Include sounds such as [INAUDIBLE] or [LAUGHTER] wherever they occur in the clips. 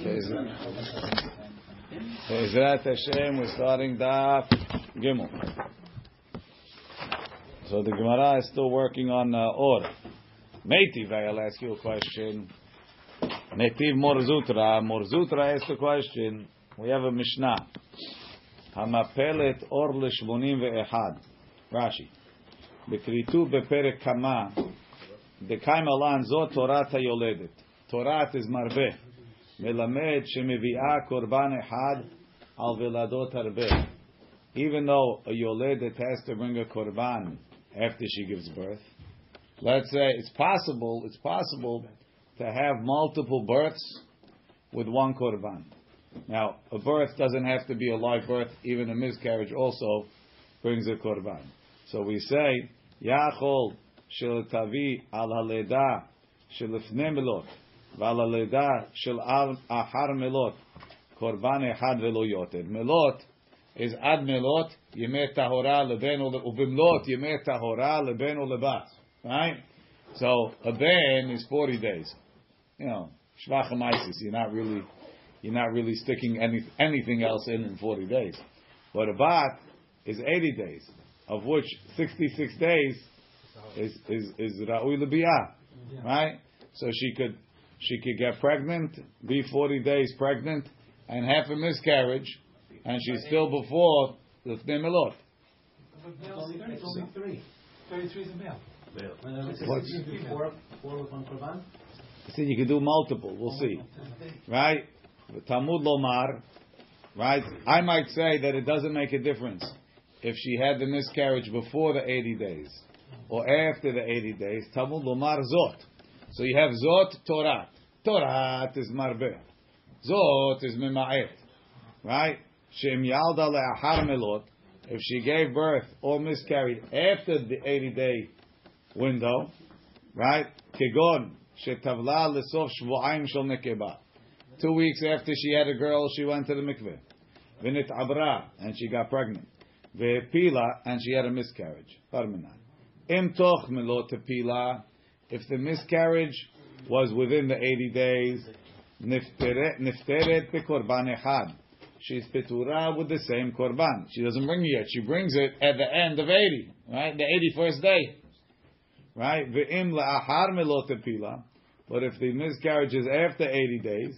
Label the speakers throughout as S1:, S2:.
S1: Bezrat Hashem, we're starting Daf Gimel. So the Gemara is still working on uh, Or. Metiv, I'll ask you a question. Metiv Mar Zutra. Morzutra asked a question. We have a Mishnah. Hamapelet Or Lishmonim Ve'ehad. Rashi. Bekritu Beperek Kama. Dekaim Alan Zot Torat HaYoledet. Torat is Marbeh. מלמד שמביאה קורבן אחד על ולדות הרבה. Even though a yoledet has to bring a korban after she gives birth, let's say it's possible, it's possible to have multiple births with one korban. Now, a birth doesn't have to be a live birth, even a miscarriage also brings a korban. So we say, Yachol shel tavi al haleda shel melot. ועל הלידה של אחר מלות, קורבן אחד ולא יותר. מלות is עד מלות ימי טהורה לבן ובמלות ימי טהורה לבן ולבת. Right? So a ben is 40 days. You know, shvacham isis. You're not really, you're not really sticking any, anything else in in 40 days. But a bat is 80 days, of which 66 days is is is ra'ui lebiyah. Right? So she could she could get pregnant, be 40 days pregnant, and have a miscarriage, and she's still before the Tnimelot. See, you can do multiple. We'll see, right? Talmud Lomar, right? I might say that it doesn't make a difference if she had the miscarriage before the 80 days or after the 80 days. Talmud Lomar Zot. So you have Zot Torah. Torah is Marbe. Zot is Mima'et. Right? Shem Yalda Le'achar Melot. If she gave birth or miscarried after the 80 day window, right? Kegon Shetavla Lesof Shvu'aim Shel Nekeba. Two weeks after she had a girl, she went to the mikveh. Vinit Abra, and she got pregnant. Ve'pila, and she had a miscarriage. Parmenan. Im toch melot pila if the miscarriage was within the 80 days, nifteret korban echad. She's petura with the same korban. She doesn't bring it yet. She brings it at the end of 80, right? The 81st day. Right? Ve'im la'ahar melotepila. But if the miscarriage is after 80 days,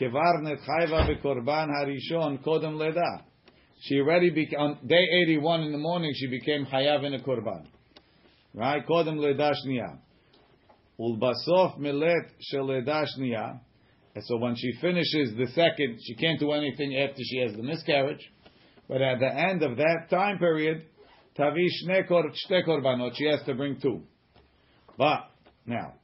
S1: kevar netchayva bekorban harishon kodem leda. She already became, on day 81 in the morning, she became hayav in a korban. Right? Kodem leda shniyah. Ulbasof milet sheledashniya. And so when she finishes the second, she can't do anything after she has the miscarriage. But at the end of that time period, tavi shne korbanot, she has to bring two. But now,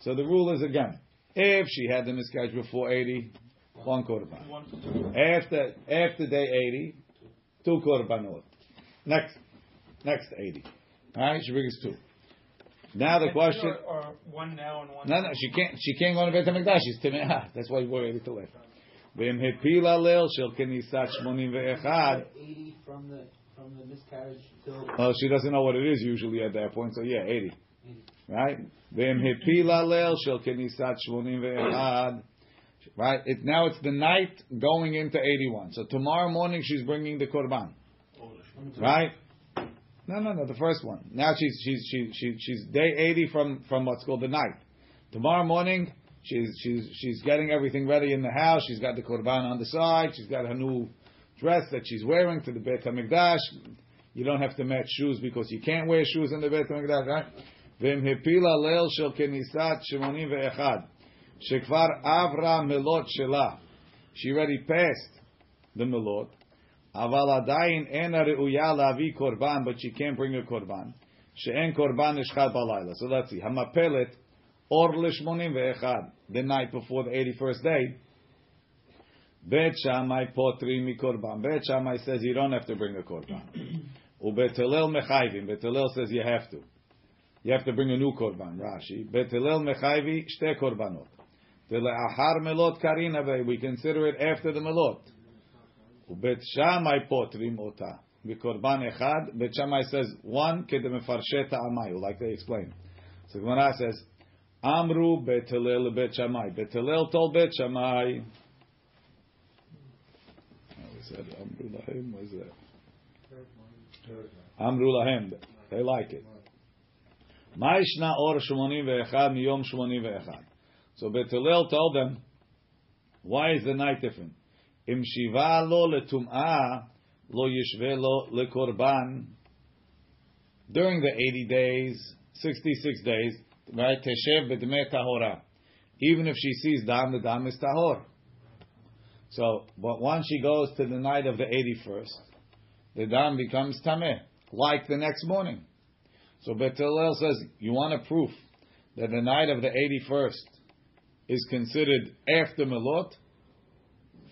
S1: so the rule is again, if she had the miscarriage before 80, one korban. After after day 80, two korbanot. Next next 80. All right, she brings two. Now the question.
S2: Or, or uh, one now and one.
S1: No, no, she can't. She can't go to Beit Hamikdash. She's timeah. That's why we're able to live. V'im hepila leil shel kenisat shmonim ve'echad.
S3: Eighty from the from the miscarriage till.
S1: Oh, she doesn't know what it is usually at that point. So yeah, eighty. Right. V'im hepila leil shel kenisat shmonim ve'echad. Right. It now it's the night going into eighty-one. So tomorrow morning she's bringing the korban. Oh, right. No, no, no. The first one. Now she's she's she's she's, she's day eighty from from what's called the night. Tomorrow morning, she's she's she's getting everything ready in the house. She's got the korban on the side. She's got her new dress that she's wearing to the Beit Hamikdash. You don't have to match shoes because you can't wear shoes in the Beit Hamikdash, right? Hepila leil shel kenisat shemonim ve'echad shekvar avra melot shela. She already passed the melot. Aval adayin ena reuya lavi korban, but she can't bring a korban. She'en korban nishchad balayla. So let's see. Hamapelet or lishmonim ve'echad. The night before the 81st day. Bet Shammai potri mi korban. Bet Shammai says you don't have to bring a korban. [CLEARS THROAT] Ubetelel mechayvim. Bet Hillel says you have to. You have to bring a new korban. Rashi. Bet Hillel mechayvi shte korbanot. Tele'achar melot karina We consider it after the melot. ובית שמאי פותרים אותה. בקורבן אחד, בית שמאי says one כדמפרשי טעמי, like they explain. So Gemara says, אמרו בית הלל לבית שמאי. בית הלל told בית שמאי, said Amru Lahem. What's that? Amru Lahem. They like it. Ma'ishna or shmonim ve'echad miyom shmonim ve'echad. So Bet Hillel told them, why is the night different? Im shiva lo letum'ah lo yishve lo lekorban. During the 80 days, 66 days, right? Teshev b'dmei tahora. Even if she sees dam, the dam is tahor. So, but once she goes to the night of the 81st, the dam becomes tameh, like the next morning. So Bet says, you want a proof that the night of the 81st is considered after Melot?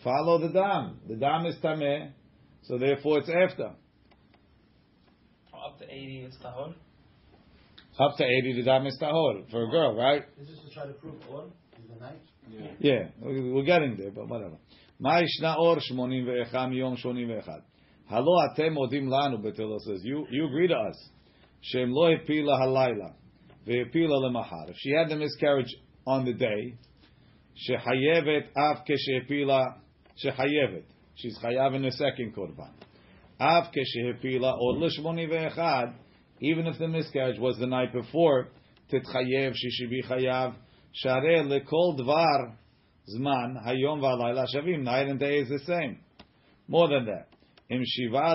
S1: Follow the dam. The dam is tameh, so therefore it's after.
S2: Up to 80 it's tahor.
S1: Up to 80, the dam is tahor for a girl, right?
S3: This is to try to prove or is the night.
S1: Yeah, we- we're getting there, but whatever. מה ישנה אור 81 מיום 81? הלא אתם מודים לנו, בתל says, you, you agree to us, שהם לא הפילה הלילה, והפילה למחר. If she had the miscarriage on the day, שחייבת אף כשהפילה, shechayevet. She's chayav in the second korban. Av keshehepila od lishmoni ve'echad, even if the miscarriage was the night before, titchayev, she should be lekol dvar zman hayom v'alayla shavim. Night and day is the same. More than that. Im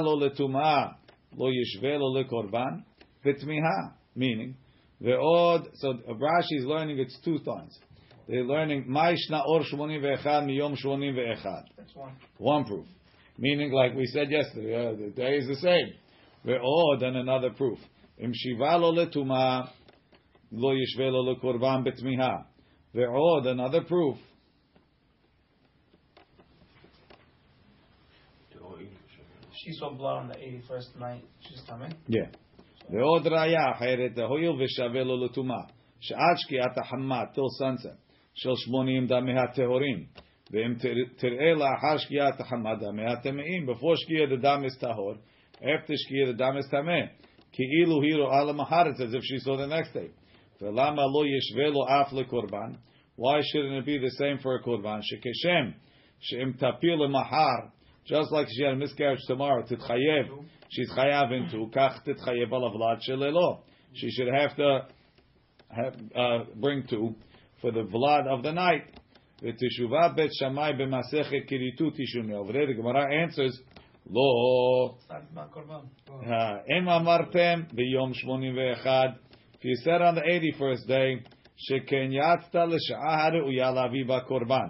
S1: lo letuma lo yishve lo lekorban v'tmiha. Meaning, the odd, so Rashi is learning it's two times. They're learning, מה ישנה אור 81 מיום 81?
S2: That's one.
S1: One proof. Meaning, like we said yesterday, uh, the day is the same. ועוד, and another proof. אם שיבה לו לטומאה, לא ישווה לו לקורבן בתמיהה. ועוד, another proof.
S2: She saw blood on the 81st night. She's coming.
S1: Yeah. ועוד ראיה אחרת, הואיל ושווה לו לטומאה, שעד שקיעת החמה, till sunset, של שמונים דמי הטהורים, ואם תר- תראה לאחר שקיעת החמה דמי הטמאים, before שקיע the dam is tahor, after שקיע the dam is טמא, כאילו היא רואה למחר, it's as if she saw the next day. ולמה לא ישווה לו אף לקורבן? Why shouldn't it be the same for a קורבן? שכשם שאם תפיל למחר, just like she had a miscarriage tomorrow, תתחייב, she's חייב into, כך תתחייב על הוולד שללא. She should have to have, uh, bring two for the vlad of the night. ותשובה בית שמאי במסכת כריתות תשומע. Over there the Gemara answers, לא,
S2: It's not, not korban.
S1: uh, אם אמרתם ביום 81, if you said on the 81st day, שכן יצת לשעה הראויה להביא בה קורבן.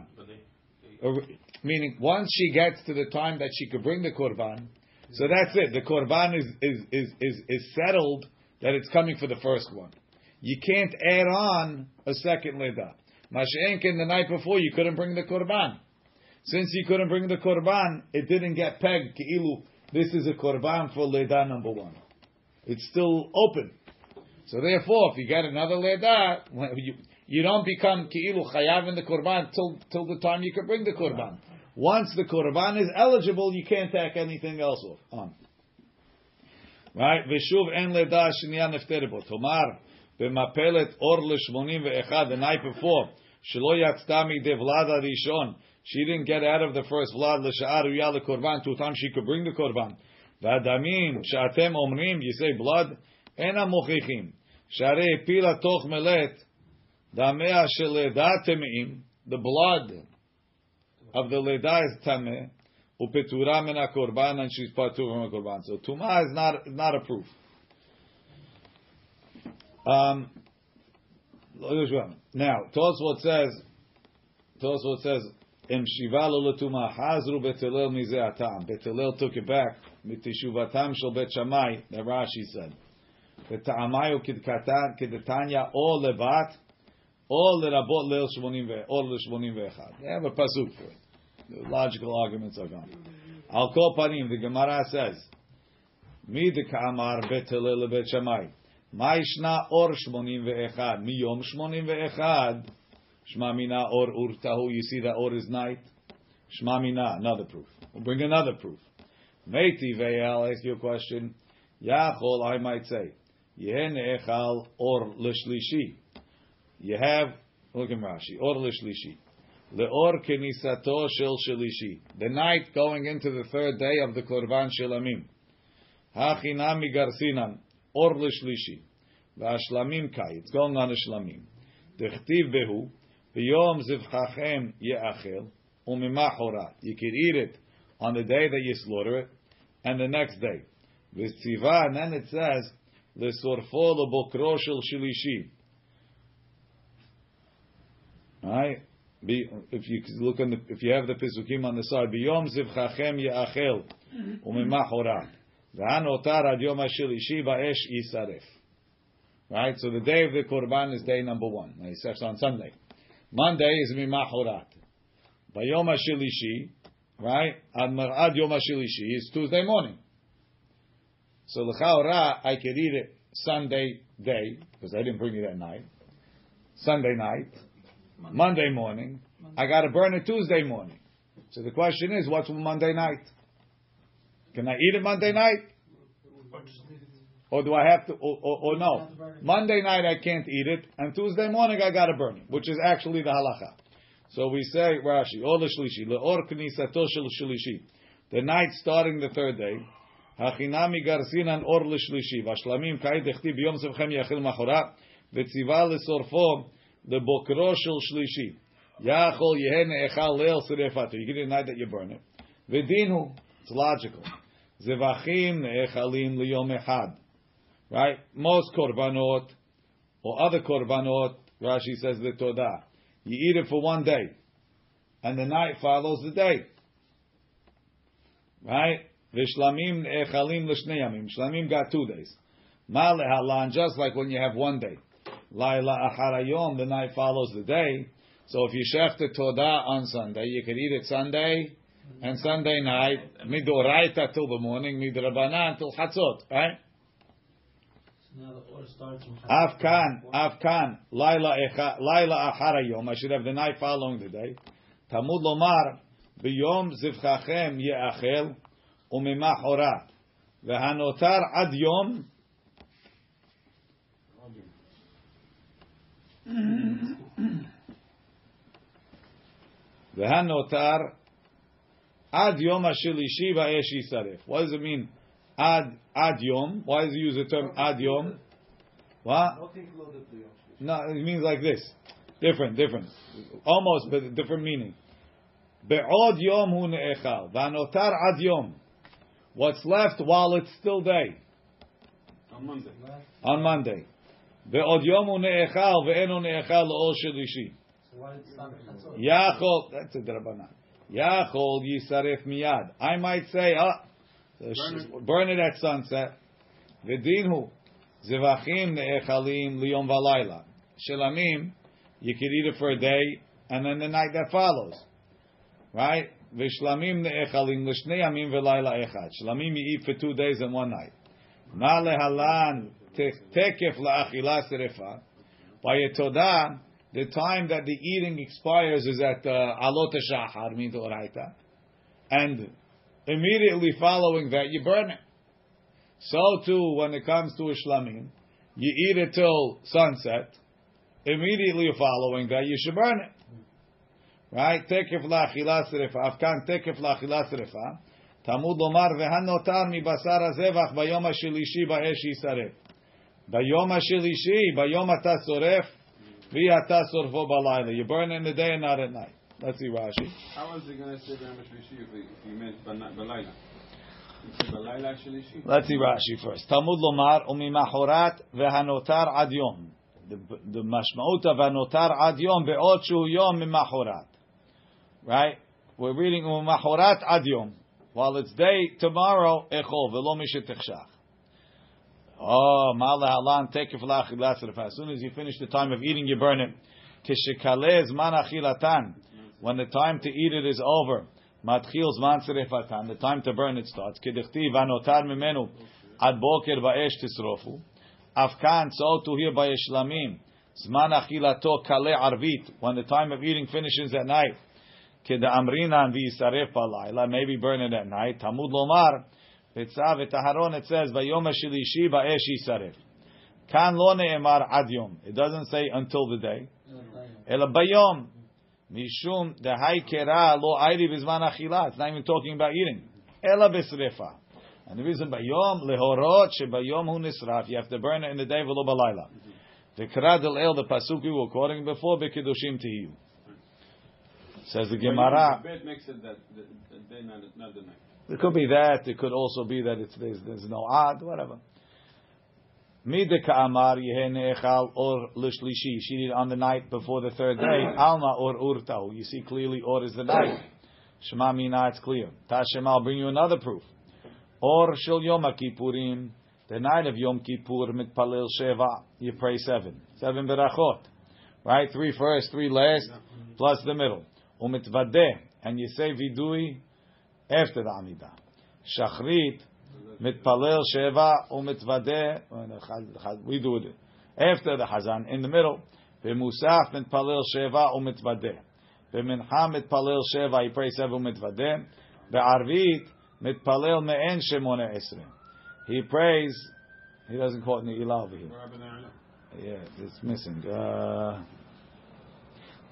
S1: Or- Meaning, once she gets to the time that she could bring the korban, so that's it. The korban is is is is, is settled that it's coming for the first one. You can't add on a second leda. Masha'enkin the night before you couldn't bring the korban. Since you couldn't bring the korban, it didn't get pegged. Ki'ilu, this is a korban for leda number one. It's still open. So therefore, if you get another leda, you, you don't become ki'ilu chayav in the korban till till the time you can bring the korban. Once the korban is eligible, you can't tack anything else on. Right? Veshuv en leda shniya nefterebo. Tomar or l'shmonim ve'echad the night before shelo yatzta midei vlad rishon. She didn't get out of the first vlad l'sha'ar uyah lekorban to time she could bring the korban. V'adamim she'atem omrim you say blood ena mochichim. Sharei pila toch melet damea sheleda temeim the blood of the leda is tameh, upetura min korban, and she's patur from a korban. So tuma is not not a proof. Um, now Tosfot says, Tosfot says, Im shiva lo letuma hazru bet Hillel mizeh atam. Bet Hillel took it back mitishuvatam shel bet shamai. That Rashi said. V'ta'amayu kidkatan kidetanya o levat or lerabot leil shmonim ve or l'shmonim ve'echad. They have a pasuk for it. The logical arguments are gone. Al kol panim, the Gemara says, Mi de ka'amar bet Hillel shamai. Shmonim ve'echad. Mi yom shmonim ve'echad. Shma mina or urtahu. You see that or is night. Shma mina, another proof. We'll bring another proof. Meiti I'll ask you a question. Yachol, I might say. Yehen echal or l'shlishi. You have, look in Rashi, or l'shlishi. Leor kenisato shel shelishi. The night going into the third day of the Korban Shelamim. Hachinami garsinan. Or l'shlishi. V'ashlamim kai. It's going on shlamim. Dechtiv behu. B'yom zivchachem ye'achel. Umimachorat. You can eat it on the day that you slaughter it, and the next day. V'tziva, and then it says, L'sorfo l'bokro shel shilishi. Right? Be, if you look on the, if you have the pisukim on the side, biyom zivchachem ye'achel umimachorat v'hanotar ad yom hashilishi ba'esh yisaref. Right, so the day of the korban is day number one. He says on Sunday. Monday is mimachorat. Bayom hashilishi, right? Ad yom hashilishi is Tuesday morning. So l'chaora I could eat it Sunday day because I didn't bring it at night. Sunday night. Monday morning. I got to burn it Tuesday morning. So the question is, what's Monday night? Can I eat it Monday night? Or do I have to, or, or, or no? Monday night I can't eat it, and Tuesday morning I got to burn it, which is actually the halacha. So we say, Rashi, or the shlishi, leor knisato shel shlishi. The night starting the third day, הכינמי גרסינן אור לשלישי, והשלמים כעת דכתיב ביום זבחם יאכל מחרת, וציווה לשורפו לבוקרו של שלישי. יכול יהא נאכל ליל שרפתו. You get it the night that you burn it. ודין it's logical. Zevachim Echalim, liyom echad. Right? Most korbanot, or other korbanot, Rashi says the Todah. You eat it for one day, and the night follows the day. Right? Vishlamim ne'echalim l'shneyamim. Shlamim got two days. Ma Halan, just like when you have one day. Laila acharayom, the night follows the day. So if you shef the Todah on Sunday, you could eat it Sunday, and Sunday night, midoraita till the morning, midrabanan till chatzot, right? Afkan, Afkan, Laila Achara Yom. I should have the night following the day. Tamud Lomar, Biyom Zivchachem Yeachel, Umimah Hora. Vehanotar Ad Yom. Vehanotar עד יום השלישי באש יישרף. What does it mean? עד, עד יום. Why does he use the term עד יום? What? No, it means like this. Different, different. Almost, but different meaning. בעוד יום הוא נאכל, והנותר עד יום. What's left while it's still day?
S4: On Monday.
S1: On Monday. ועוד יום הוא נאכל ואינו נאכל לאור שלישי.
S3: So why did it stop at Chatzot?
S1: יכול, that's a דרבנן. Yachol Yisaref Miyad. I might say, ah, oh, burn it at sunset. V'dinhu Zivachim Ne'echalim Liyom Valayla. Shelamim, you could eat it for a day and then the night that follows. Right? V'shlamim Ne'echalim L'shnei Yamim V'layla Echad. Shlamim you eat for two days and one night. Ma lehalan tekef la'achila serefa. By a todah, the time that the eating expires is at uh, alot shahar, mean oraita, and immediately following that you burn it. So too, when it comes to a shlamim, you eat it till sunset. Immediately following that, you should burn it. Right? Tekef la'achila srefa. Afkan tekef la'achila srefa. Talmud lomar v'hanotar mibasar hazevach bayom hashilishi ba'esh yisaref. Ata soref, v'yata sorfo balayla. You burn in the day and not at night. Let's see Rashi.
S4: How was he going to say Bayom HaShlishi if he, if meant Balayla? He said Balayla Shlishi?
S1: Let's see Rashi first. Talmud lomar umimachorat v'hanotar ad yom. The, mashmaut of hanotar ad yom be'ot shu yom mimachorat. Right? We're reading umimachorat ad yom. While it's day, tomorrow, echol, v'lo mishetechshach. Oh, malahalan tekef la'achilat As soon as you finish the time of eating, you burn it. Kishekalez man achilatan. When the time to eat it is over. Matchil zman serefatan. The time to burn it starts. Kedichtiv anotar mimenu ad boker ba'esh tisrofu. Afkan so to here by Ishlamim. Zman achilato kale arvit. When the time of eating finishes at night. Keda amrinan v'yisaref balayla. Maybe burn it at night. Tamud lomar. Vitzav et Aharon it says vayom hashilishi ba'esh yisaref. Kan lo ne'emar ad yom. It doesn't say until the day. Ela bayom. Mishum haikera lo airi achila. It's not even talking about eating. Ela besrefa. And the reason bayom lehorot shebayom hu nisraf. You have to burn it in the day v'lo balayla. The del el the pasuk we were quoting before bekedushim. Says the Gemara.
S4: The bed makes it that the, day, not, not the night.
S1: It could be that. It could also be that it's there's, there's no ad, whatever. Midika amar yehenechal or lishlishi. She did on the night before the third day. Mm-hmm. Alma or urtahu. You see clearly or is the night. Shema mina, it's clear. Tashem, I'll bring you another proof. Or shel Yom Kippurim. The night of Yom Kippur mitpalel sheva. You pray seven. Seven berachot. Right? Three first, three last, plus the middle. Umitvadeh. And you say vidui after the Amidah. Shachrit, mitpalel sheva, umitvadeh, we do it. After the Hazan, in the middle. V'musaf mitpalel sheva, umitvadeh. V'mincha mitpalel sheva, he prays seven umitvadeh. V'arvit, mitpalel me'en shemone esre. He prays, he doesn't call it Ne'ilah over here.
S4: What happened there?
S1: Yeah, it's missing. Uh,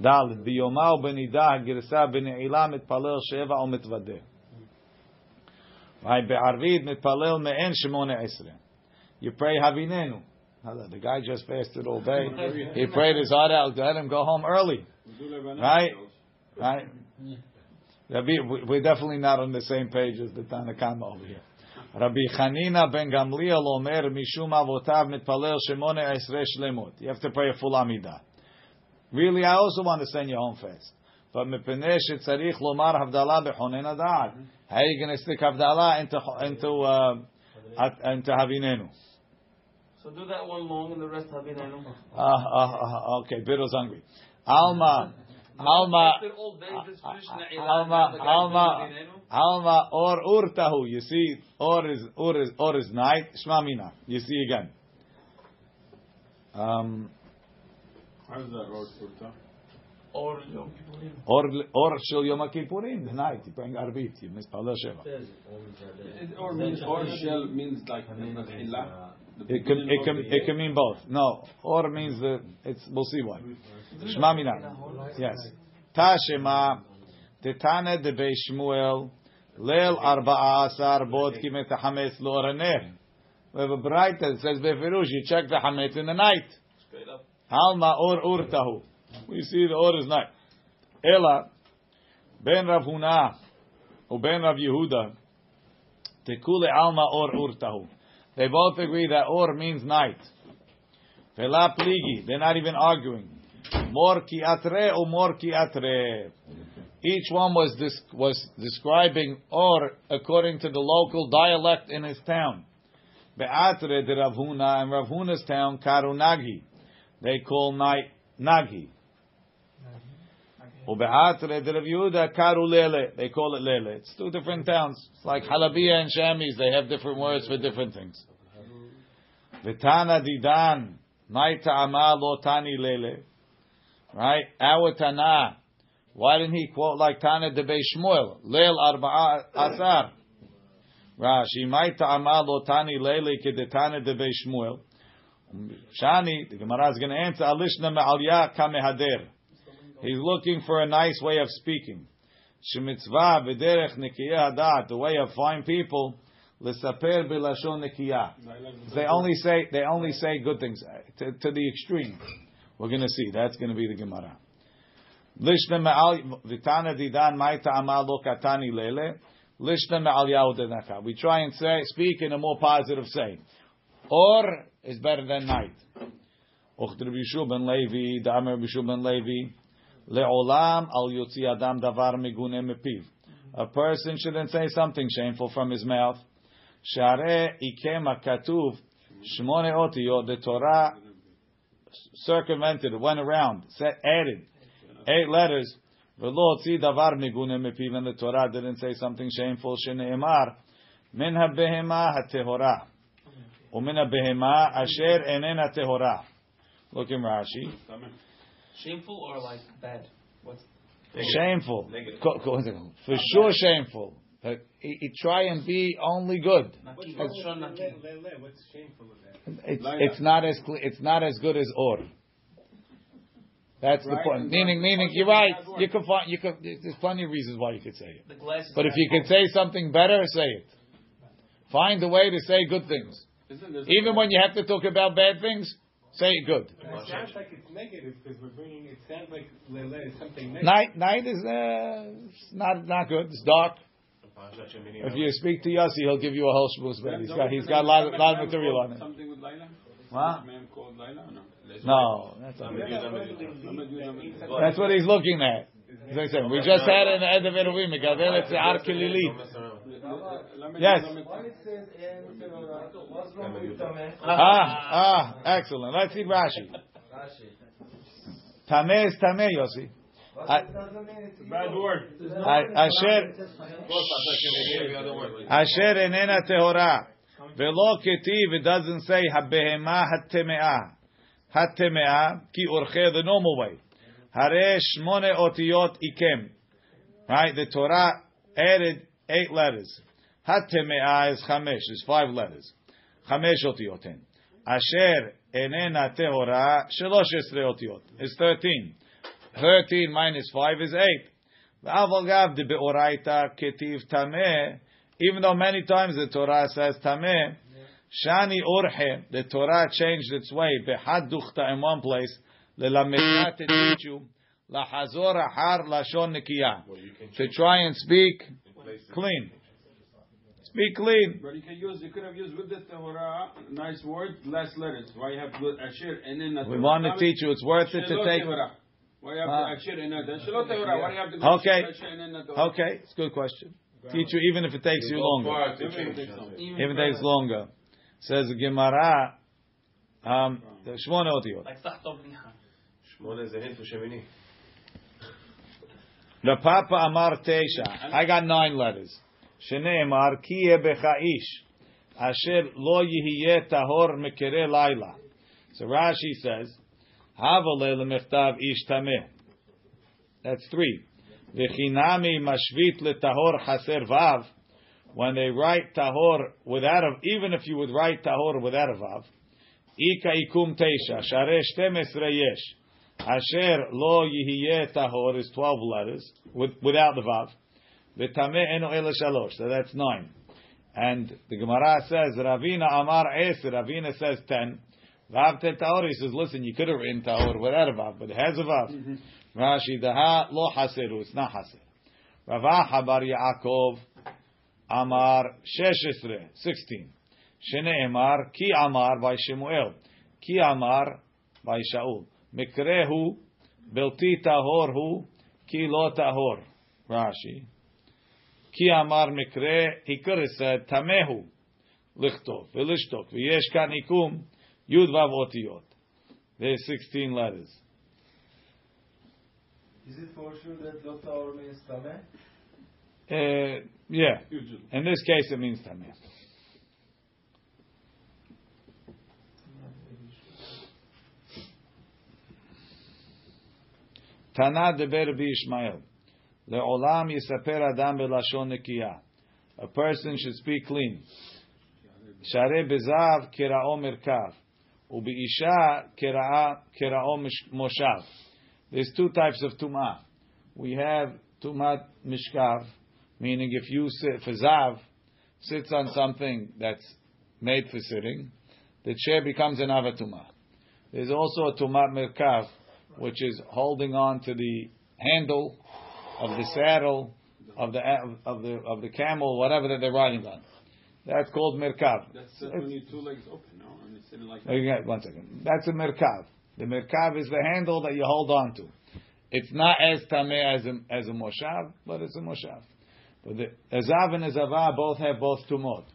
S1: ד' ביומה ובנידה הגרסה בנעילה מתפלל שבע ומתוודה. You pray Havinenu. The guy just fasted all day. [LAUGHS] He prayed his heart out. Let him go home early. Right? Right? [LAUGHS] We're definitely not on the same page as the Tanna Kamma over here. Rabbi Chanina ben Gamliel Omer Mishum Avotav Mitpalel Shemone Esre Shlemut. You have to pray a full Amidah. Really, I also want to send you home fast. But Mepeneh Shetzarich Lomar Havdalah Bechonen Adad. How are you going to stick Havdalah into into uh, into Havinenu?
S2: So do that one long and the rest Havinenu. Ah,
S1: ah, ah, ah okay. Biro's hungry. Alma. Alma,
S2: ah, ah,
S1: Alma, Alma, Alma, or Urtahu. You see, or is or is or is night. Shmamina. You see again. Um,
S4: How is that word
S2: or Yom Kippurim.
S1: or or shel Yom Kippurim. The night you bring arbit. You miss Palel Sheva.
S4: It, or means, or shell means like Natchila.
S1: It can it can it can mean both. No, or means that it's. We'll see why. Shma mina. Yes. Tashema. Tetane de Bei Shmuel. Leil arba'a asar bod ki metahametz lo oraner. We have a bright that says beferush. You check the hametz in the night.
S2: Straight up.
S1: Halma or urtahu. We see the or is night. Ela ben Rav Huna or ben Rav Yehuda. Tekule alma or urtahu. They both agree that or means night. Vela pligi. They're not even arguing. Mor ki atre or mor ki atre. Each one was was describing or according to the local dialect in his town. Be'atre de Rav Huna and Rav Huna's town Karunagi. They call night Nagi. Yehuda Karu Lele. They call it Lele. It's two different towns. It's like Halabia and Shamis. They have different words for different things. Vitana Didan. Ta'ama Lo Tani Lele. Right? Our Tana. Why didn't he quote like Tana de Shmuel? Leil Arba'a Asar. Rashi. Ta'ama Lo Tani Lele Kedetana de Shmuel. Shani, the Gemara is going to answer, Alishna me'aliyah kamehader. He's looking for a nice way of speaking. Shemitzvah v'derech nekiyah hadat, the way of fine people, b'lashon nekiyah. They only say, they only say good things, uh, to, to the extreme. We're going to see, that's going to be the Gemara. Lishna me'al, v'tana didan ma'ita amal lo katani lele, lishna udenaka. We try and say, speak in a more positive say. Or is better than night. Ben Levi, ben Levi, Le'olam al yotzi adam davar migune mepiv. A person shouldn't say something shameful from his mouth. Share ikem katuv shmone otiyo The Torah circumvented, went around, added eight letters. Ve'lo otzi davar migune mepiv. And the Torah didn't say something shameful. Shene'emar min ha'behema ha'tehorah. Umin ha'behema asher enen ha'tehorah. Look in Rashi.
S2: Shameful or like bad? What's
S1: Shameful. Co- co- For sure shameful. But he, he try and be only good.
S2: Naki? Lashon naki.
S3: What's shameful of that?
S1: It's, it's not as cle- it's not as good as or. That's the point. Meaning, meaning, you're right. You can find, you can. There's plenty of reasons why you could say it.
S2: The glass is
S1: But if you could say something better, say it. Find a way to say good things.
S4: Isn't there-
S1: Even when you have to talk about bad things, say it good.
S5: It sounds like it's negative because we're bringing. It sounds like lele is something negative.
S1: Night, night is uh, not not good. It's dark. If you speak to Yossi, he'll give you a whole shmuz. But he's got he's got a lot, lot of material on it.
S4: Something with Laila?
S1: What?
S4: Man called Laila no?
S1: No, that's not
S4: Lamed Yud, Lamed Yud.
S1: That's what he's looking at. As I said, we just had an end of Eruvin. It's Ar Kililit.
S4: Lamed Yud,
S1: Yes.
S4: Lamed-
S3: Why it says and Torah? What's wrong with Tameh? [LAUGHS]
S1: Ah, ah, excellent. Let's see Rashi.
S3: Rashi.
S1: Tameh is Tameh, Yossi.
S3: It doesn't mean it's
S4: Bad word.
S3: There's no
S1: I-
S3: word in
S1: I
S3: Torah
S1: shared-
S3: that.
S1: Asher enena tehora. Velo ketiv, it doesn't say habehema hatemea. Hatemea, ki orche, the normal way. Hare shmone otiyot ikem. Right, the Torah added eight letters. Hatemea is chamesh, is five letters. Chamesh otiyoten. Asher enena tehora, shalosh esre otiyot. It's thirteen. Thirteen minus five is eight. V'aval gav de beoraita ketiv tameh. Even though many times the Torah says tameh, shani orhe, the Torah changed its way. Behad duchta in one place, lelamedna to teach you, lahazor ahar lashon nikiyah. To try and speak clean. Speak clean.
S4: But you can use, you could have used with the Torah, nice word, less letters. Why you have to Asher and then
S1: We want to teach you, it's worth it to take.
S4: Why you have
S1: Ah.
S4: to Asher and then Shelot Tehora? Why you have to go
S1: Okay.
S4: Asher and then Torah?
S1: Okay, it's a good question. Teach you even if it takes you longer. Even if it takes longer. Says the Gemara, um, the Shmona Otiyot.
S2: Like Tahta Bniha.
S1: The Papa Amar Teisha. I got nine letters. Shneimar kiye bechaish. Asher lo yihye tahor mekere laila. So Rashi says, Havale lemechtav ish tameh. That's three. V'chinami mashvit letahor chaser vav. When they write tahor without a, even if you would write tahor without a vav, ika ikum teisha, share shtem esre yesh. Asher lo yihye tahor is twelve letters with, without the vav. V'tameh eno ele shalosh. So that's nine. And the Gemara says Ravina Amar Eser. Ravina says ten. Vav te tahor. He says, listen, you could have written tahor without a vav, but it has a vav. Mm-hmm. Rashi daha lo haseru. It's not haser. Rav Aha bar Yaakov Amar sheshesre sixteen. Shneemar ki Amar by Shemuel. Ki Amar by Shaul. Mikrehu belti tahor hu ki lo tahor. Rashi. Ki Amar mikre. He could have said tamehu lichtov velishtok v'yesh kan ikum yud vav otiyot. There's sixteen letters.
S3: Is it for sure that Lo means Tameh?
S1: Uh, yeah. In this case, it means tameh. Tana deber Ishmael. Le'olam yisaper adam belashon nekiya. A person should speak clean. Share bezav kira'o merkav. Ubiisha kira'o moshav. There's two types of tumah. We have tumat mishkav, meaning if you sit for zav sits on something that's made for sitting, the chair becomes an avatuma. There's also a tumat merkav, which is holding on to the handle of the saddle of the uh, of the of the camel, whatever that they're riding on. That's called merkav.
S4: That's when you two legs open, no? And it's sitting like
S1: Okay, one second. That's a merkav. The merkav is the handle that you hold on to. It's not as tameh as a, as a moshav, but it's a moshav. But the azav and Ezavah both have both tumot.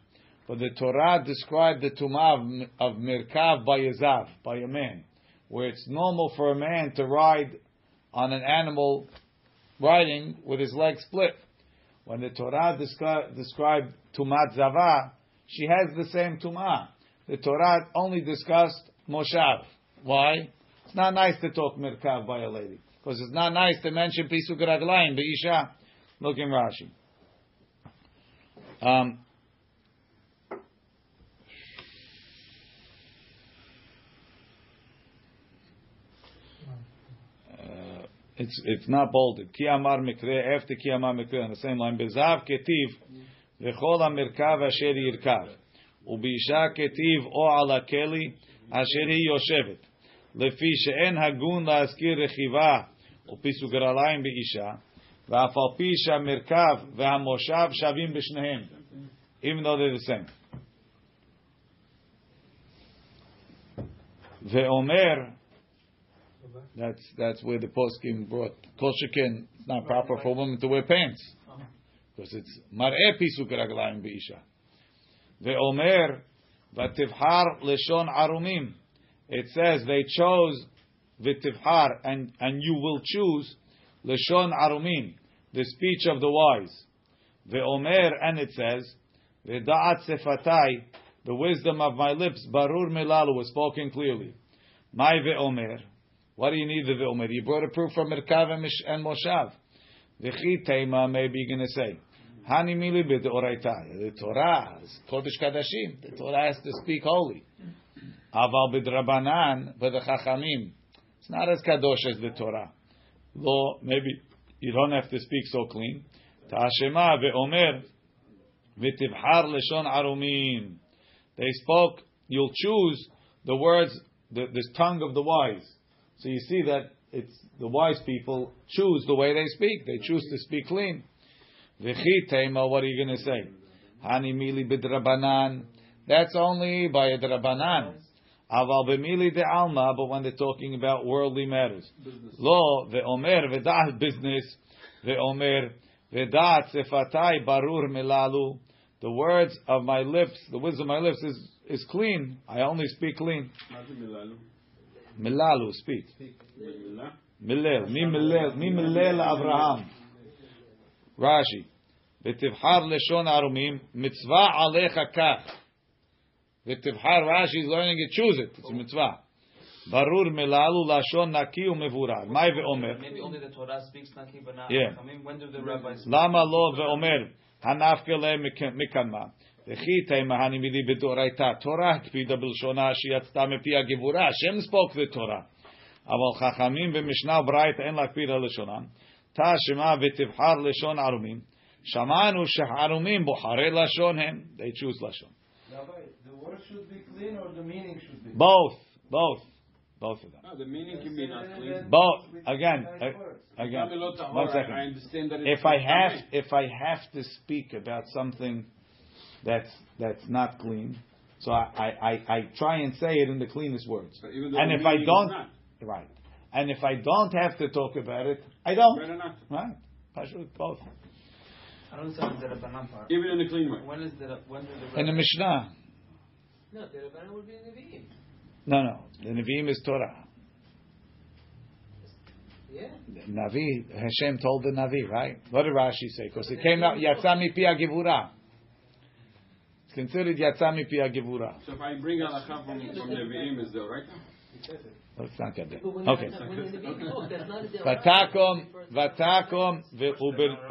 S1: But the Torah described the tumah of, of merkav by Ezav, by a man, where it's normal for a man to ride on an animal riding with his legs split. When the Torah descri- described tumat Zava, she has the same tumah. The Torah only discussed moshav. Why? It's not nice to talk merkav by a lady because it's not nice to mention pisuk raglayim beisha. Look in Rashi. Um, It's it's not bolded. Ki amar mikre after ki amar mikre on the same line. Bezav ketiv v'chol hamerkav asher yirkav. Ubiisha ketiv o ala keli asher hi yoshevet. לפי שאין הגון להזכיר רכיבה ופיסוג רגליים באישה, ואף על פי שהמרכב והמושב שווים בשניהם, even though they're the same. ואומר, that's that's where the poskim brought kol. It's not proper for a woman to wear pants uh-huh. because it's mar'eh pisuk raglaim beisha. Ve'omer v'tivhar leshon arumim. It says they chose v'tivhar and and you will choose leshon arumim, the speech of the wise. Ve'omer and it says v'da'at sefatai, the wisdom of my lips barur melalu was spoken clearly. My ve'omer what do you need the ve'omer? You brought a proof from Merkav and Moshav. V'chi tema, maybe you're going to say. Hani mili b'deoraita. The Torah is Kodesh Kadashim. The Torah has to speak holy. Aval b'drabanan, but the Chachamim, it's not as kadosh as the Torah. Lo, maybe you don't have to speak so clean. Ta'ashema ve'omer v'tivhar leshon arumim. They spoke. You'll choose the words, the, the tongue of the wise. So you see that it's the wise people choose the way they speak. They choose to speak clean. V'chi tema, what are you going to say? Hani mili b'drabanan. That's only by a drabanan. Aval b'mili de alma, but when they're talking about worldly matters. Lo ve'omer ve'dat business ve'omer ve'dat sefatai barur melalu. The words of my lips, the wisdom of my lips is is clean. I only speak clean.
S4: מה זה מללו?
S1: Melalu, speak.
S4: במילה?
S1: Milel, mi milel, mi milel Abraham. Rashi. ותבחר לשון ערומים, מצווה עליך כך. ותבחר, Rashi is learning it, choose it, it's a mitzvah. ברור מללו לשון נקי ומבורר. מאי ואומר?
S2: Maybe only the Torah speaks Naki, but not
S1: Yeah.
S2: Chachamim. When do the rabbis speak?
S1: למה לא ואומר? הנפקא להם מקנמה. וכי תימא הנימידי בדאורייתא. תורה הקפידה בלשונה שיצאה מפי הגבורה. השם spoke the תורה. אבל חכמים במשנה וברייתא אין להקפיד על לשונם. תא שמע ותבחר לשון ערומים. שמענו שערומים בוחרי לשון הם. They choose לשון.
S3: Rabbi, the word should be clean or the meaning should be?
S1: Both. Both. Both of them.
S4: Ah, the meaning can be not clean.
S1: Both.
S3: With
S1: Again.
S3: nice
S1: uh,
S3: words.
S1: Again.
S4: Tamil Tahor,
S1: One
S4: I-
S1: second.
S4: I understand that it's
S1: if I have
S4: Tamil.
S1: if I have to speak about something that's that's not clean, so I, I, I, I try and say it in the cleanest words.
S4: But even
S1: And if I don't,
S4: not,
S1: right, and if I don't have to talk about it, I don't.
S4: better not.
S1: Right, Pashut, both
S2: I don't understand the Rabbanan part.
S4: Even in the clean way.
S2: When is the when do the
S1: in the? Mishnah.
S3: No, the Rabbanan would be in the Nevi'im.
S1: No, no, the Nevi'im is Torah.
S3: Yeah.
S1: The Navi, Hashem told the Navi, right? What did Rashi say? Because it came out Yatzami Pi Agivura It's considered Yatzami Pi Agivura.
S4: So if I bring halacha from, from Nevi'im, is that right?
S1: Let's not get there.
S6: But when
S1: Okay.
S6: you're- when the Nevi'im talk, that's not a deal.
S1: ותקום, ותקום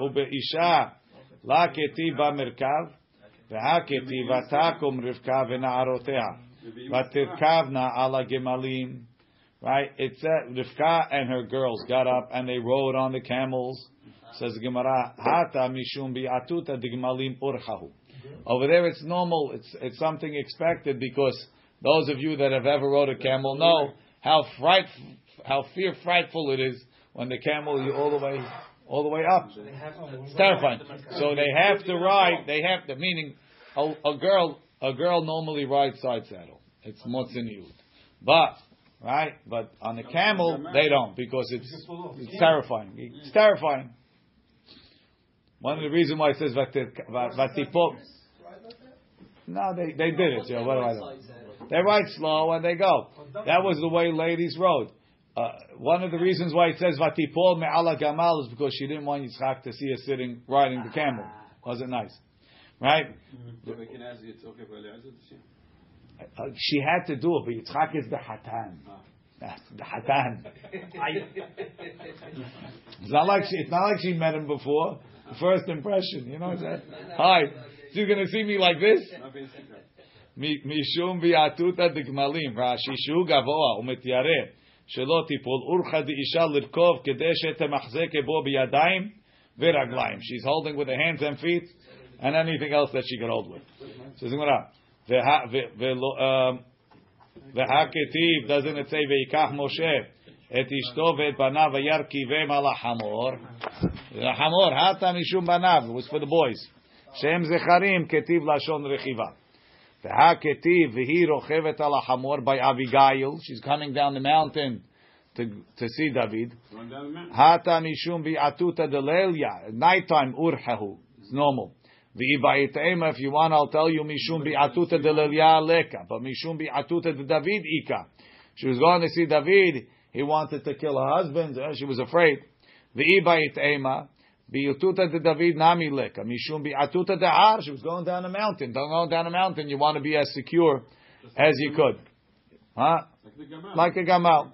S1: ובאישה לה כתיב במרכב, והכתיב ותקום רבקה ונערותיה, ותרכבנה על הגמלים. Right? It said Rivka and her girls got up and they rode on the camels. Says the Gemara, Hata mishum bi'atuta digmalim urchahu. Over there it's normal, it's it's something expected because those of you that have ever rode a camel know how fright how fear frightful it is when the camel is all the way all the way up.
S2: They have to,
S1: It's terrifying. So they have to ride. They have to. Meaning, a, a girl, a girl normally rides side saddle. It's motziniut. But right, but on a camel they don't because it's it's terrifying. It's terrifying. One of the reasons why it says vatir- va- vatipot. No, they they did it. Yeah, what do I know? They ride slow and they go. That was the way ladies rode. Uh, one of the reasons why it says vatipol me'ala gamal is because she didn't want Yitzchak to see her sitting riding the camel. Wasn't nice, right?
S4: So we can ask you, okay for Eliezer to?
S1: Uh, she had to do it, but Yitzchak is the hatan. That's the hatan. [LAUGHS] It's not like she, it's not like she met him before. First impression, you know what I'm saying? Hi, she's gonna see me like this. [LAUGHS]
S4: Not being secret.
S1: משום ביעטותא דגמלים, רש"י שהוא גבוה ומתיירא, שלא תיפול. אורחה דאישה לרכוב כדי שתמחזק בו בידיים ורגליים. She's holding with her hands and feet and anything else that she can hold with. Says Gemara. והה- ו- ולא- um, והכתיב, doesn't it say, ויקח משה את אשתו ואת בניו וירכיבם על החמור. החמור, הטה משום בניו, it was for the boys. [LAUGHS] שהם זכרים, כתיב לשון רכיבה. והכתיב, והיא רוכבת על החמור by Abigail, she's coming down the mountain to, to see David.
S4: Going down the mountain.
S1: Hata mishum bi'atuta delelya. Nighttime urhahu. It's normal. V'i'ba'itema, if you want, I'll tell you mishum bi'atuta delelya leka. But mishum bi'atuta de David ika. She was going to see David. He wanted to kill her husband. uh, She was afraid. V'i'ba'itema. Bi'atuta de David nami leka. Mishum bi'atuta de har. She was going down a mountain. Don't go down a mountain. You want to be as secure as you could. Huh?
S4: Like the
S1: a gamal.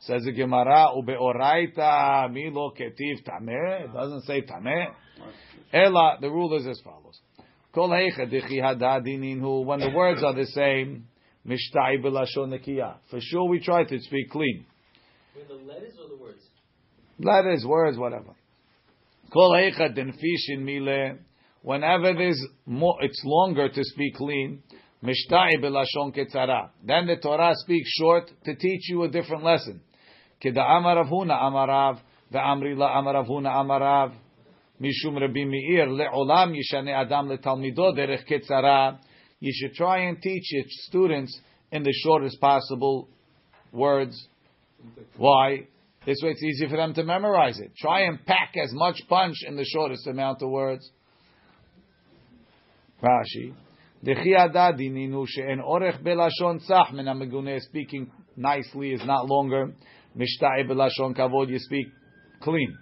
S1: Says the Gemara, ubeoraita milo ketiv tameh. It doesn't say tameh. Ela, the rule is as follows. Kol heicha dichi hadadininu. When the words are the same, mishtai nekiya. For sure we try to speak clean.
S6: With the letters or the words?
S1: Letters, words, whatever. Kol heicha denfishin mile. Whenever there's more, it's longer to speak clean. Mishtai b'lashon ketzara. Then the Torah speaks short to teach you a different lesson. Kida amarav huna amarav, ve'amri la amarav huna amarav. Mishum Rabbi Meir le'olam yishane adam letalmido derech ketzara. You should try and teach your students in the shortest possible words. Why? This way it's easier for them to memorize it. Try and pack as much punch in the shortest amount of words. Rashi. Speaking nicely is not longer. Mishta'i b'lashon kavod, you speak clean.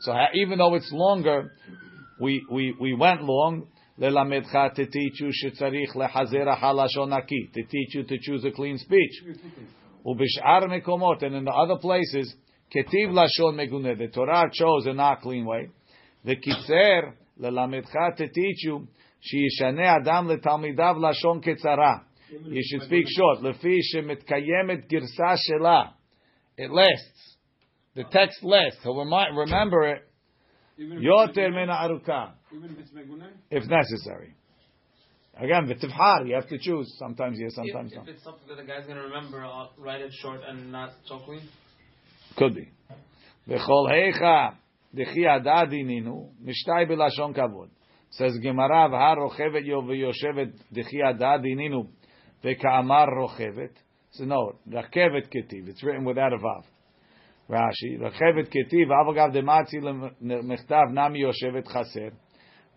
S1: So even though it's longer, we, we, we went long. To teach you to teach you to choose a clean speech. Ubishar mekomot, and in the other places, ketiv lashon megune. The Torah chose a not clean way. The kitzer lelamedcha to teach you sheishane adam letalmidav lashon ketzara. You should speak short. Lefi shemitkayemet girsa shela. It lasts. The text lasts. So remember it. Yoter mena
S4: aruka. If
S1: necessary. Again, v'tivhar, you have to choose. Sometimes yes,
S2: If,
S1: sometimes
S2: if
S1: no.
S2: it's something that the guy's gonna remember, I'll write it short and not so.
S1: Could be. V'chol heicha dechi adadininu mishtai b'lashon kavod. Says Gemara v'har rochevet yo v'yoshevet dechi adadininu v'ka'amar rochevet. So no, rakevet ketiv. It's written without a vav. Rashi, rakevet ketiv, avagav dematzi lemechtav nami yoshevet chaser.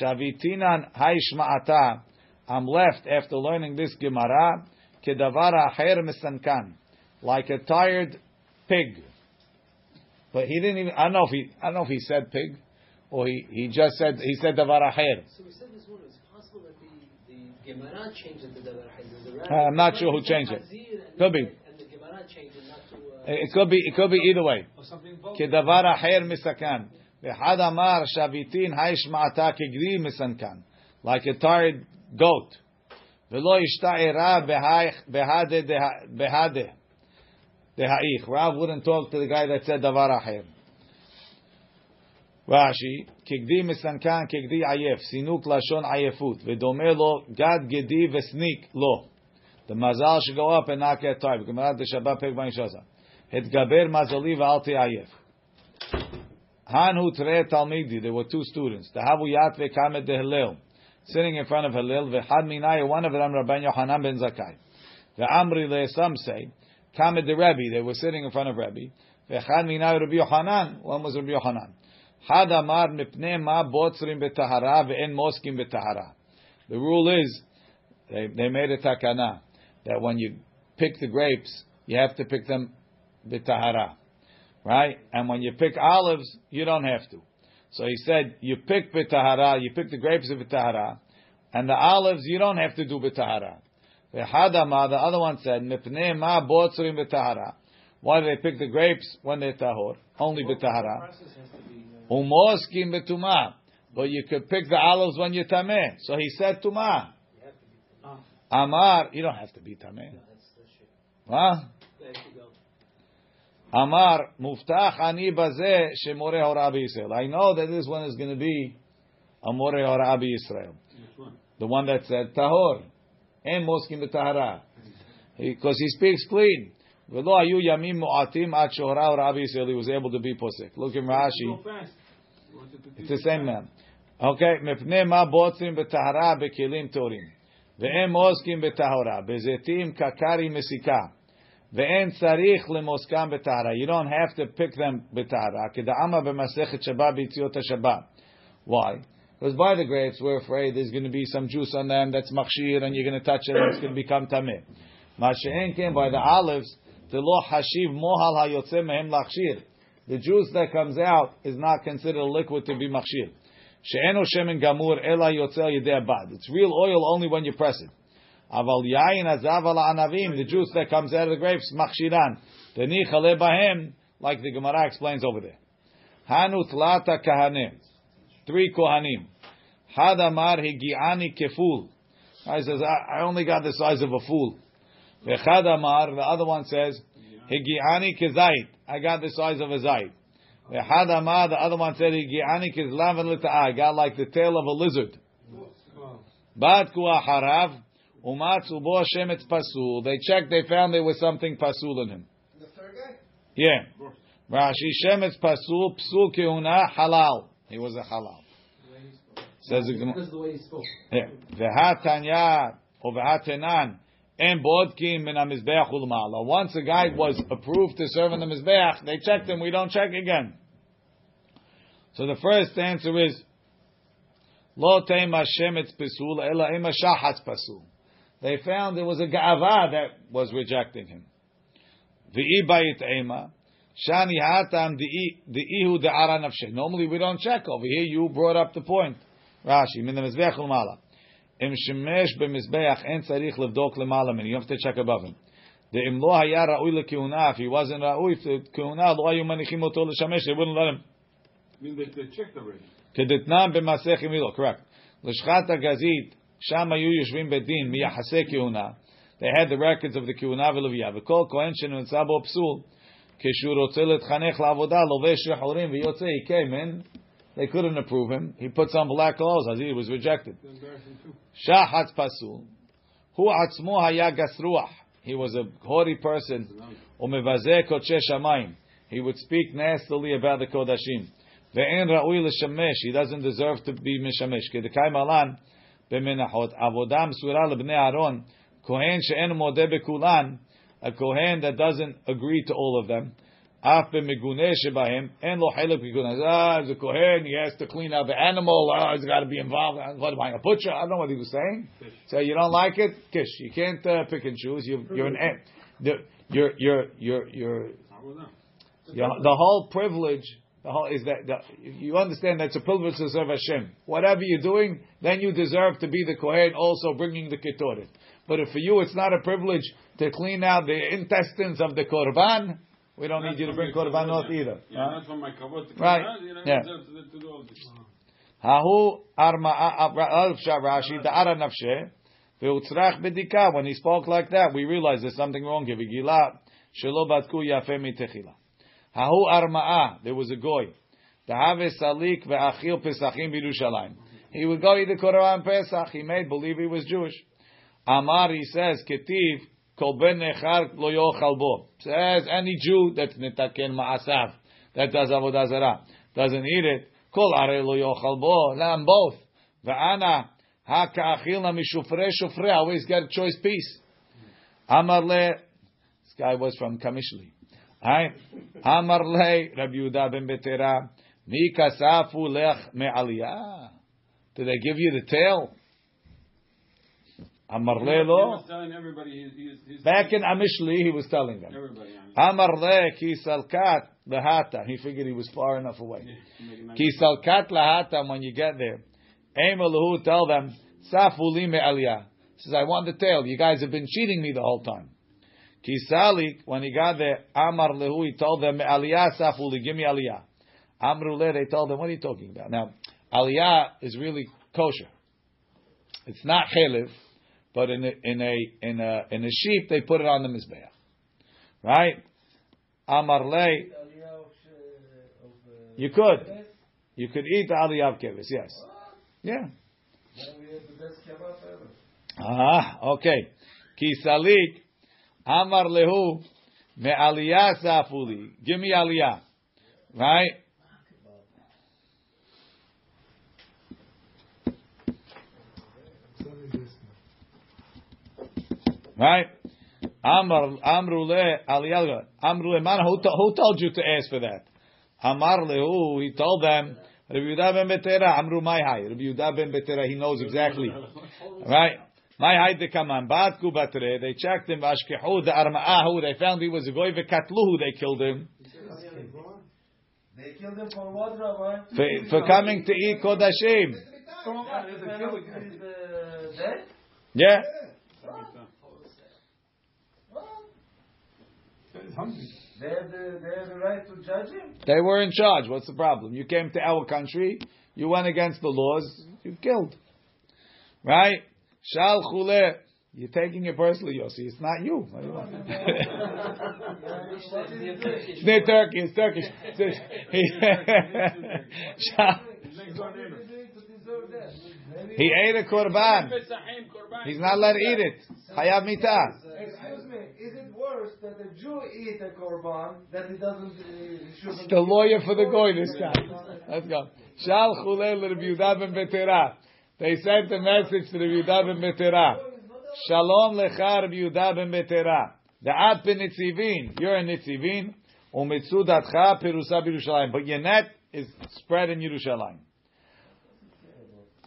S1: Shavitinan haishma'ata. I'm left after learning this Gemara, kedavar acher misankan, like a tired pig. But he didn't even. I don't know if he. I don't know if he said pig, or he, he just said he said davar acher.
S6: So we said this morning, it's possible that the, the Gemara changed it to Davar Hayy.
S1: Uh, I'm not sure who changed it. Could be.
S6: And the Gemara changed it not to. Uh,
S1: It could be. It could be either way.
S5: Or something both.
S1: כדבר אחר מסכן. ואחד אמר שביתין הישמעתה כגדי מסנכן. Like a tired goat. ולא השתערה בהדה בהדה. דהאיך. Rav wouldn't talk to the guy that said דבר אחר. רש"י, כגדי מסנכן כגדי עייף, סינוק לשון עייפות, ודומה לו גד גדי וסניק לו. The mazal should go up and not get tired. גמרת דשבת פרק בנישזה. התגבר מזלי ואל תעייף. Hanhu Tre Talmidi, there were two students. The Havu Yatve Kamed de Hillel, sitting in front of Hillel. V'chad minaya, one of them Rabban Yohanan ben Zakai. The Amri le, some say, Kamed de Rebbe, they were sitting in front of Rebbe. V'chad minaya Rabbi Yohanan, one was Rabbi Yohanan. Had Amar mipnei ma botzrim betahara ve'en moskim betahara. The rule is, they, they made a takana, that when you pick the grapes, you have to pick them b'tahara, right? And when you pick olives, you don't have to. So he said, you pick b'tahara, you pick the grapes of b'tahara, and the olives you don't have to do b'tahara. V'hadama, the other one said, mipnei ma botzrim b'tahara. Why do they pick the grapes when they're tahor? Only b'tahara.
S2: Process has to be. uh,
S1: Umoskim b'tumah. But you could pick the olives when you're tameh. So he said tumah.
S2: Ah.
S1: Amar, you don't have to be tameh. Huh?
S6: There you go.
S1: Amar, muftach ani bazeh shemore hora Yisrael. I know that this one is going to be a more hora Yisrael.
S4: Which one?
S1: The one that said tahor. En moskim b'tahara. Because he speaks clean. V'lo ayu yamim mu'atim ad shohra hora Yisrael. He was able to be posek. Look in Rashi.
S4: Go fast. You wanted to
S1: It's
S4: teach
S1: the
S4: it
S1: same
S4: fast.
S1: man. Okay, מפני מה בוצרים בטהרה בכלים טהורים. ואין מוסקים בטהרה, בזיתים קקרי מסיקה. Ve'en sarich lemoskam. You don't have to pick them betara. Keda'ama b'masechet shabbat b'itziot shabbat. Why? Because by the grapes, we're afraid there's going to be some juice on them that's machshir, and you're going to touch it, and it's going to become tameh. Masha'en came by the olives, the lo hashiv mohal hayotze mehem lachshir. The juice that comes out is not considered liquid to be machshir. She'enu shemen gamur ela yotze yideh bad. It's real oil only when you press it. Aval yain azaval anavim, the juice that comes out of the grapes, machshiran. Tenicha bahem, like the Gemara explains over there. Hanut lata kahanim. Three kohanim. Hadamar higiani keful. I says, I, only got the size of a fool. Vechadamar, the other one says, higiani kezait. I got the size of a zait. Vechadamar, the other one said, higiani kezlavan. I got like the tail of a lizard. Bat kuaharav, umatzu bo shemetz pasul. They checked, they found there was something pasul in him.
S3: The third guy?
S1: Yeah. Rashi shemetz pasul, psul keuna, halal. He was a halal. Says the Gemara.
S6: The way he spoke.
S1: Yeah. V'hatanya or v'hatenan en bodkin min hamizbeach ulmala. Once a guy was approved to serve in the mizbeach, they checked him. We don't check again. So the first answer is lo teima shemetz pesul ela ema shahatz pasul They found there was a ga'ava that was rejecting him. V'i bayit ema. Shani hatam di'ihu de'ara nafshe. Normally we don't check. Over here you brought up the point. Rashi, min המזבח למעלה. אם שימש במזבח, אין צריך לבדוק למעלה ממנו. You have to check above him. ואם לא היה ראוי לכהונה, if he wasn't ראוי לכהונה, לא היו מניחים אותו לשמש, they wouldn't let him.
S4: I mean, they, they checked already.
S1: כדתנן במסכת מילו, correct. לשכת הגזית, Bedin. They had the records of the kiuna v'leviyah. V'kol kohen shenu tzabo psul. Kishu rotze lovesh v'yotze. He came in. They couldn't approve him. He put on black clothes. He was rejected. Shahat pasul. Hu atzmo haya gasruach. He was a haughty person. Umevazeh kodesh shamayim. He would speak nastily about the kodashim. Ve'en ra'ui l'shamesh. He doesn't deserve to be mishamesh. Kedekay malan b'menachot. Avodam surah lebnei Aaron. Kohen she'en modeh bekulan. A kohen that doesn't agree to all of them. Af b'meguneh shebahem. En lo chelek b'kulan. Ah, as a kohen, he has to clean out the animal. Ah, he's got to be involved. What am I, a butcher? I don't know what he was saying. So you don't like it? Kish. You can't uh, pick and choose. You, you're an. You're, you're, you're, you're, you're, the whole privilege, the whole is that the, you understand that's a privilege to serve Hashem. Whatever you're doing, then you deserve to be the Kohen, also bringing the Ketoret. But if for you it's not a privilege to clean out the intestines of the Korban, we don't need you to bring Korban out either.
S4: Yeah,
S1: Huh?
S4: not from my kavod
S1: Right.
S4: You know,
S1: Yeah.
S4: deserve to, do all this.
S1: Hahu arma Rashi da'ara nafshe ve'utzrach bedika. When he spoke like that, we realized there's something wrong here. V'gila shelo batku yafeh mitechila. Hahu arma'a. There was a goy. Dahave salik ve'achil pesachim b'Yerushalayim. He would go eat the Korban Pesach. He made believe he was Jewish. Amar, he says, ketiv kol ben nechar lo yochal bo. Says any Jew that's netaken ma'asav, that does avodah zarah, doesn't eat it. Kol are lo yochal bo. Lam both. Ve'ana ha ka'achilna mishufre shufre. Always get a choice piece. Amar le. This guy was from Kamishli. Right? Amar le Rabbi Yehuda ben Betera. Mi kasafu lech me'aliyah. Did they give you the tail? Amar le lo. Back in Amishli, he was telling them. Amar le ki salkat lahata. He figured he was far enough away.
S4: Yeah, make.
S1: Ki salkat lahata. When you get there, Emalahu tell them safuli me aliyah. Says I want the tail. You guys have been cheating me the whole time. Ki salik when he got there, Amar lehu. He told them aliyah safuli. Give me aliyah. Amru le. They told them, what are you talking about? Now aliyah is really kosher. It's not chelev, but in a in a in a in a sheep they put it on the mizbeach, right? Amar le.
S3: Aliyah of, of,
S1: You could. You could eat the aliyah of kevis, yes. Yeah.
S3: Then we have the best kebab ever.
S1: Ah, okay. Ki salik, amar lehu, me aliyah safuli. Give me aliyah. Right? Right? Amar, amru le, aliyah, amru le, man, who, who told you to ask for that? Amar lehu, he told them, Rabbi Yehuda ben Betera, amru mai. Rabbi Yehuda ben Betera, he knows exactly. Right? My hide the command. Batku batre. They checked him. Ashkehu the arma'ahu. They found he was a goy. Vekatluhu. They killed him
S3: They killed him for what, Rabbi?
S1: for, for coming to eat kodashim.
S3: Yeah, this man who is, dead?
S1: Yeah.
S3: They have, the, they have the right to judge him?
S1: They were in charge. What's the problem? You came to our country. You went against the laws. You killed. Right? Shal chule. You're taking it personally, Yossi. It's not you. What do you want? It's near Turkey. It's Turkish. Shal-
S3: What is he doing to deserve that? Maybe-
S1: He ate a korban. He's not allowed to eat it. Chayav mitah.
S3: Excuse me, is it worse that a Jew eat a korban that he doesn't? Uh, he shouldn't
S1: The lawyer for the goy this time. Let's go. Shal chulei Rabbi Yehuda ben Betera. They sent a message to the Yehuda ben Betera. Shalom lecha Rabbi Yehuda ben Betera. Da'at ben Nitzivin. You're a Nitzivin. Umitzudatcha perusa b'Yerushalayim. But your net is spread in Yerushalayim.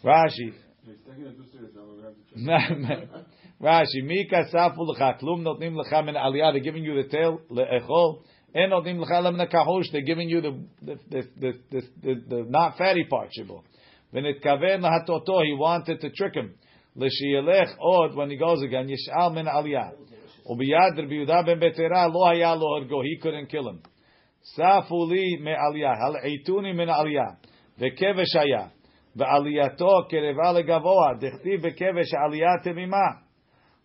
S1: Rashi. [LAUGHS] Rashi, Mika safu lecha, klum notnim lecha min aliyah, they're giving you the tail, le'echol, en notnim lecha lam nekahosh, they're giving you the, the, the, the, the, the, the not fatty part, shibo. V'nitkaven lahatoto, he wanted to trick him. L'shiyelech od, when he goes again, yish'al min aliyah. Ubiyad Rabbi Yehuda ben Betera, lo haya lo orgo, he couldn't kill him. Safu li me aliyah, hal eituni min aliyah, v'kevesh haya. ועלייתו קרבה לגבוה, דכתיב בכבש עלייה תמימה.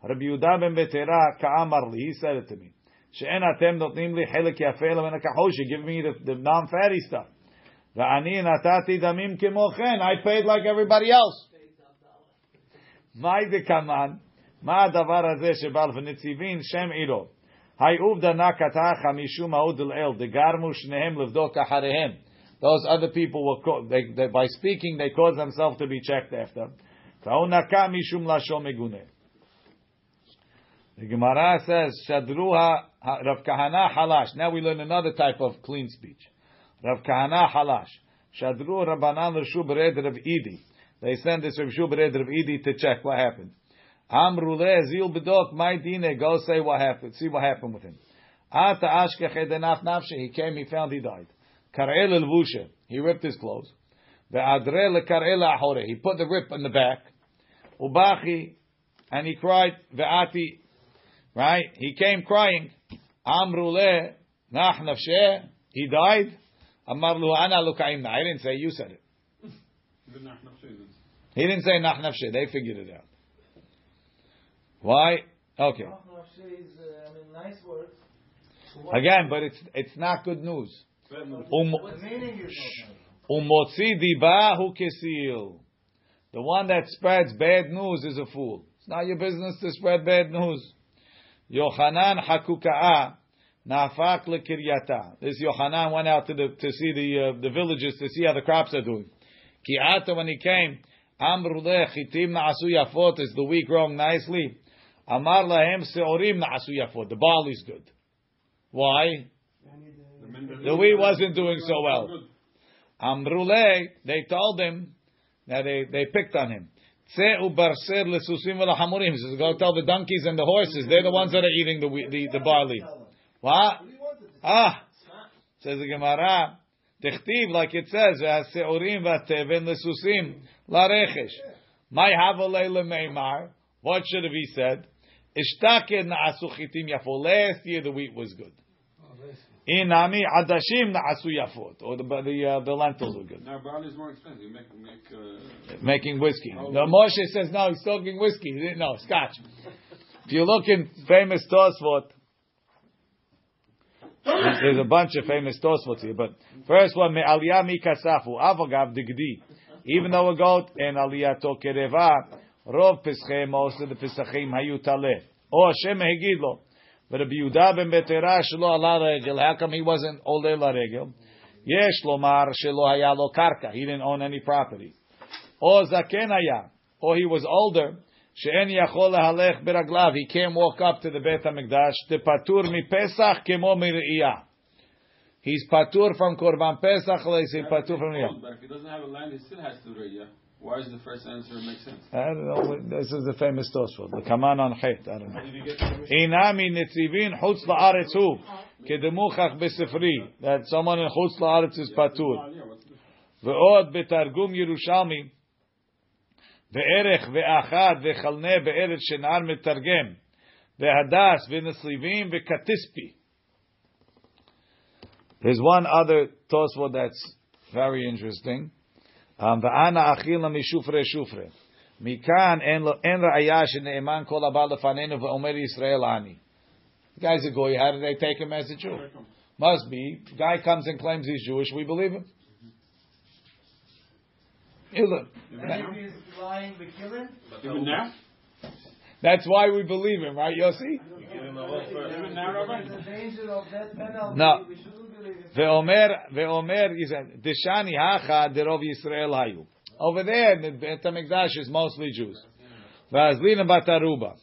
S1: רבי יהודה בן בטרה כאמר לי, he said it to me, שאין אתם נותנים לי חלק יפה אלא מן הכחושי, give me the, the non-fatty stuff. ואני נתתי דמים כמו כן, I paid like everybody else. מאי דקמן, מה הדבר הזה שבא לפניציבין שם עירו? היי עובדה נא קטחה משום ההוד אל דגרמו שניהם לבדוק אחריהם. Those other people were, co- they, they, by speaking, they caused themselves to be checked after. והוא נקע משום לשון מגונה. The Gemara says, Shadru ha, ha, Rav Kahana halash. Now we learn another type of clean speech. Rav Kahana halash. Shadru Rabbanan Rashu Bered Rav Idi. They send this Rav Shu Bered Rav Idi to check what happened. Amru le zil bedok my dine. Go say what happened. See what happened with him. Ata ashkech edenaf nafshe. He came. He found he died. Kar'el el He ripped his clothes. Ve'adre le kar'el ahore. He put the rip in the back. Ubachi. And he cried. Ve'ati. Right? He came crying. Amru le nach nafshe. He died. Amar lu ana lukaimna. I didn't say. You said it.
S4: Good night, no shade.
S1: He didn't say nach nafshe. They figured it out. Why? Okay.
S3: Nafshi is, uh, I mean, nice words.
S1: Again, but it's it's not good news.
S4: Bad news.
S1: Um,
S3: The meaning is not nice.
S1: Umotzi dibahu kesil. The one that spreads bad news is a fool. It's not your business to spread bad news. Yochanan hakuka'a nafak lekiryata. This Yochanan went out to the to see the uh, the villages to see how the crops are doing. Ki'ata when he came, amru chitim na'asu yafot. Is the wheat growing nicely? Amar lahem seorim na'asu yafot. The barley's good. Why?
S4: The
S1: wheat wasn't doing so well. Amrule, they told him that they, they picked on him. Tse ubarser lesusim. He says, go tell the donkeys and the horses. They're the ones that are eating the the, the barley. What? Ah, says the Gemara. Tichtiv, like it says, v'haseurim v'ateven lesusim larechesh. My havalei lemeimar. What should have he said? Ishtake na'asu chitim yafo. Last year the wheat was good. Inami adashim na'asu yafot. Or the the, uh, the lentils were good.
S4: Now barley is more expensive. You make make. Uh,
S1: Making whiskey. No, Moshe says no. He's talking whiskey. Know scotch. If you look in famous Tosfot, there's a bunch of famous Tosfots here, but first one me'aliyah mikasafu avagav digdi. Even though a goat and aliyah to rov pischei most of the pisachim hayu taleh. O Hashem hegid lo. But Rabbi Yehuda ben Betera shelo ala regel. How come he wasn't oleh la regel? Yesh lomar shelo haya lo karka. He didn't own any property. Or zaken haya. Or he was older. She'en yachol lehalech beraglav. He can't walk up to the Beit HaMikdash. Tepatur mi Pesach kemo miriyah. He's patur from Korban Pesach, he's patur from Riyah.
S4: But if he doesn't have a land, he still has to read. Yeah. Why is the first answer make sense?
S1: I don't know. This is the famous Tosfot. The Kaman on Chet. I don't know. Inami nitzivin chutz la'aretz hu. Kedemuchach besefri. That someone in chutz la'aretz is patur.
S4: Yeah, what's the
S1: ואחד וחלנה בארץ שנער מתרגם, והדס There's one other Tosfot that's very interesting. ואנה אכילה משופרי שופרי. מכאן אין ראיה שנאמן כל הבא לפנינו ואומר ישראל אני. The guy's a goy, how did they take him as a Jew? Must be, guy comes and claims he's Jewish, we believe him.
S3: Ilan.
S4: Even now?
S1: That's why we believe him, right, Yossi? No.
S3: The Omer,
S1: the Omer is a deshani hacha derov Yisrael hayu. Over there, the Beit Hamikdash is mostly Jews. Vazlina bataruba,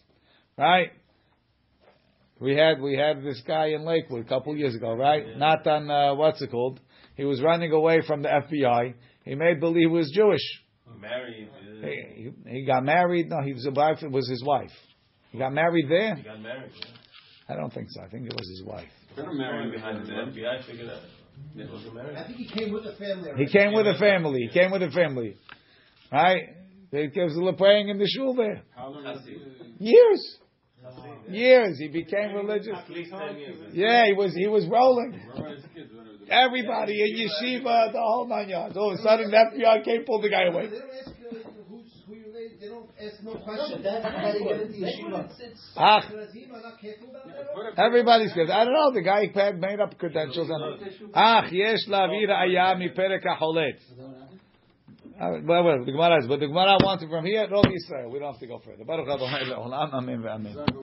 S1: right? We had we had this guy in Lakewood a couple years ago, right? Not on uh, what's it called? He was running away from the FBI. He made believe he was Jewish.
S7: Married. uh,
S1: He, he, he got married. No, he was a wife. It was his wife. He got married there.
S7: He got married.
S1: I don't think so. I think it was his wife.
S4: Better marry
S7: Behind
S4: behind
S7: the
S4: the
S7: FBI figured out. He wasn't married.
S8: I think he came with the family.
S1: He came with a family. He came with a family. Right? They gives the praying in the shul there.
S4: How long is it?
S1: Years. Years. He became religious.
S7: At least 10 years.
S1: Yeah, he was he was rolling.
S4: Where were his kids? Where were they?
S1: Everybody in yeshiva, the whole nine yards. All of a sudden, the FBI came, pulled the guy away.
S8: They don't ask who you related. They don't ask no question.
S6: That's how they get into yeshiva.
S1: Ah,
S8: Because he was not careful about that.
S4: Put it-
S1: everybody's good. I don't know. The guy had made up credentials. And, ah, yesh lavir ayah mi perek hacholet. Well, well, the Gemara is, but the Gemara wants it from here, Rov Yisrael. We don't have to go further. Baruch Adonai le'olam, amen ve'amen.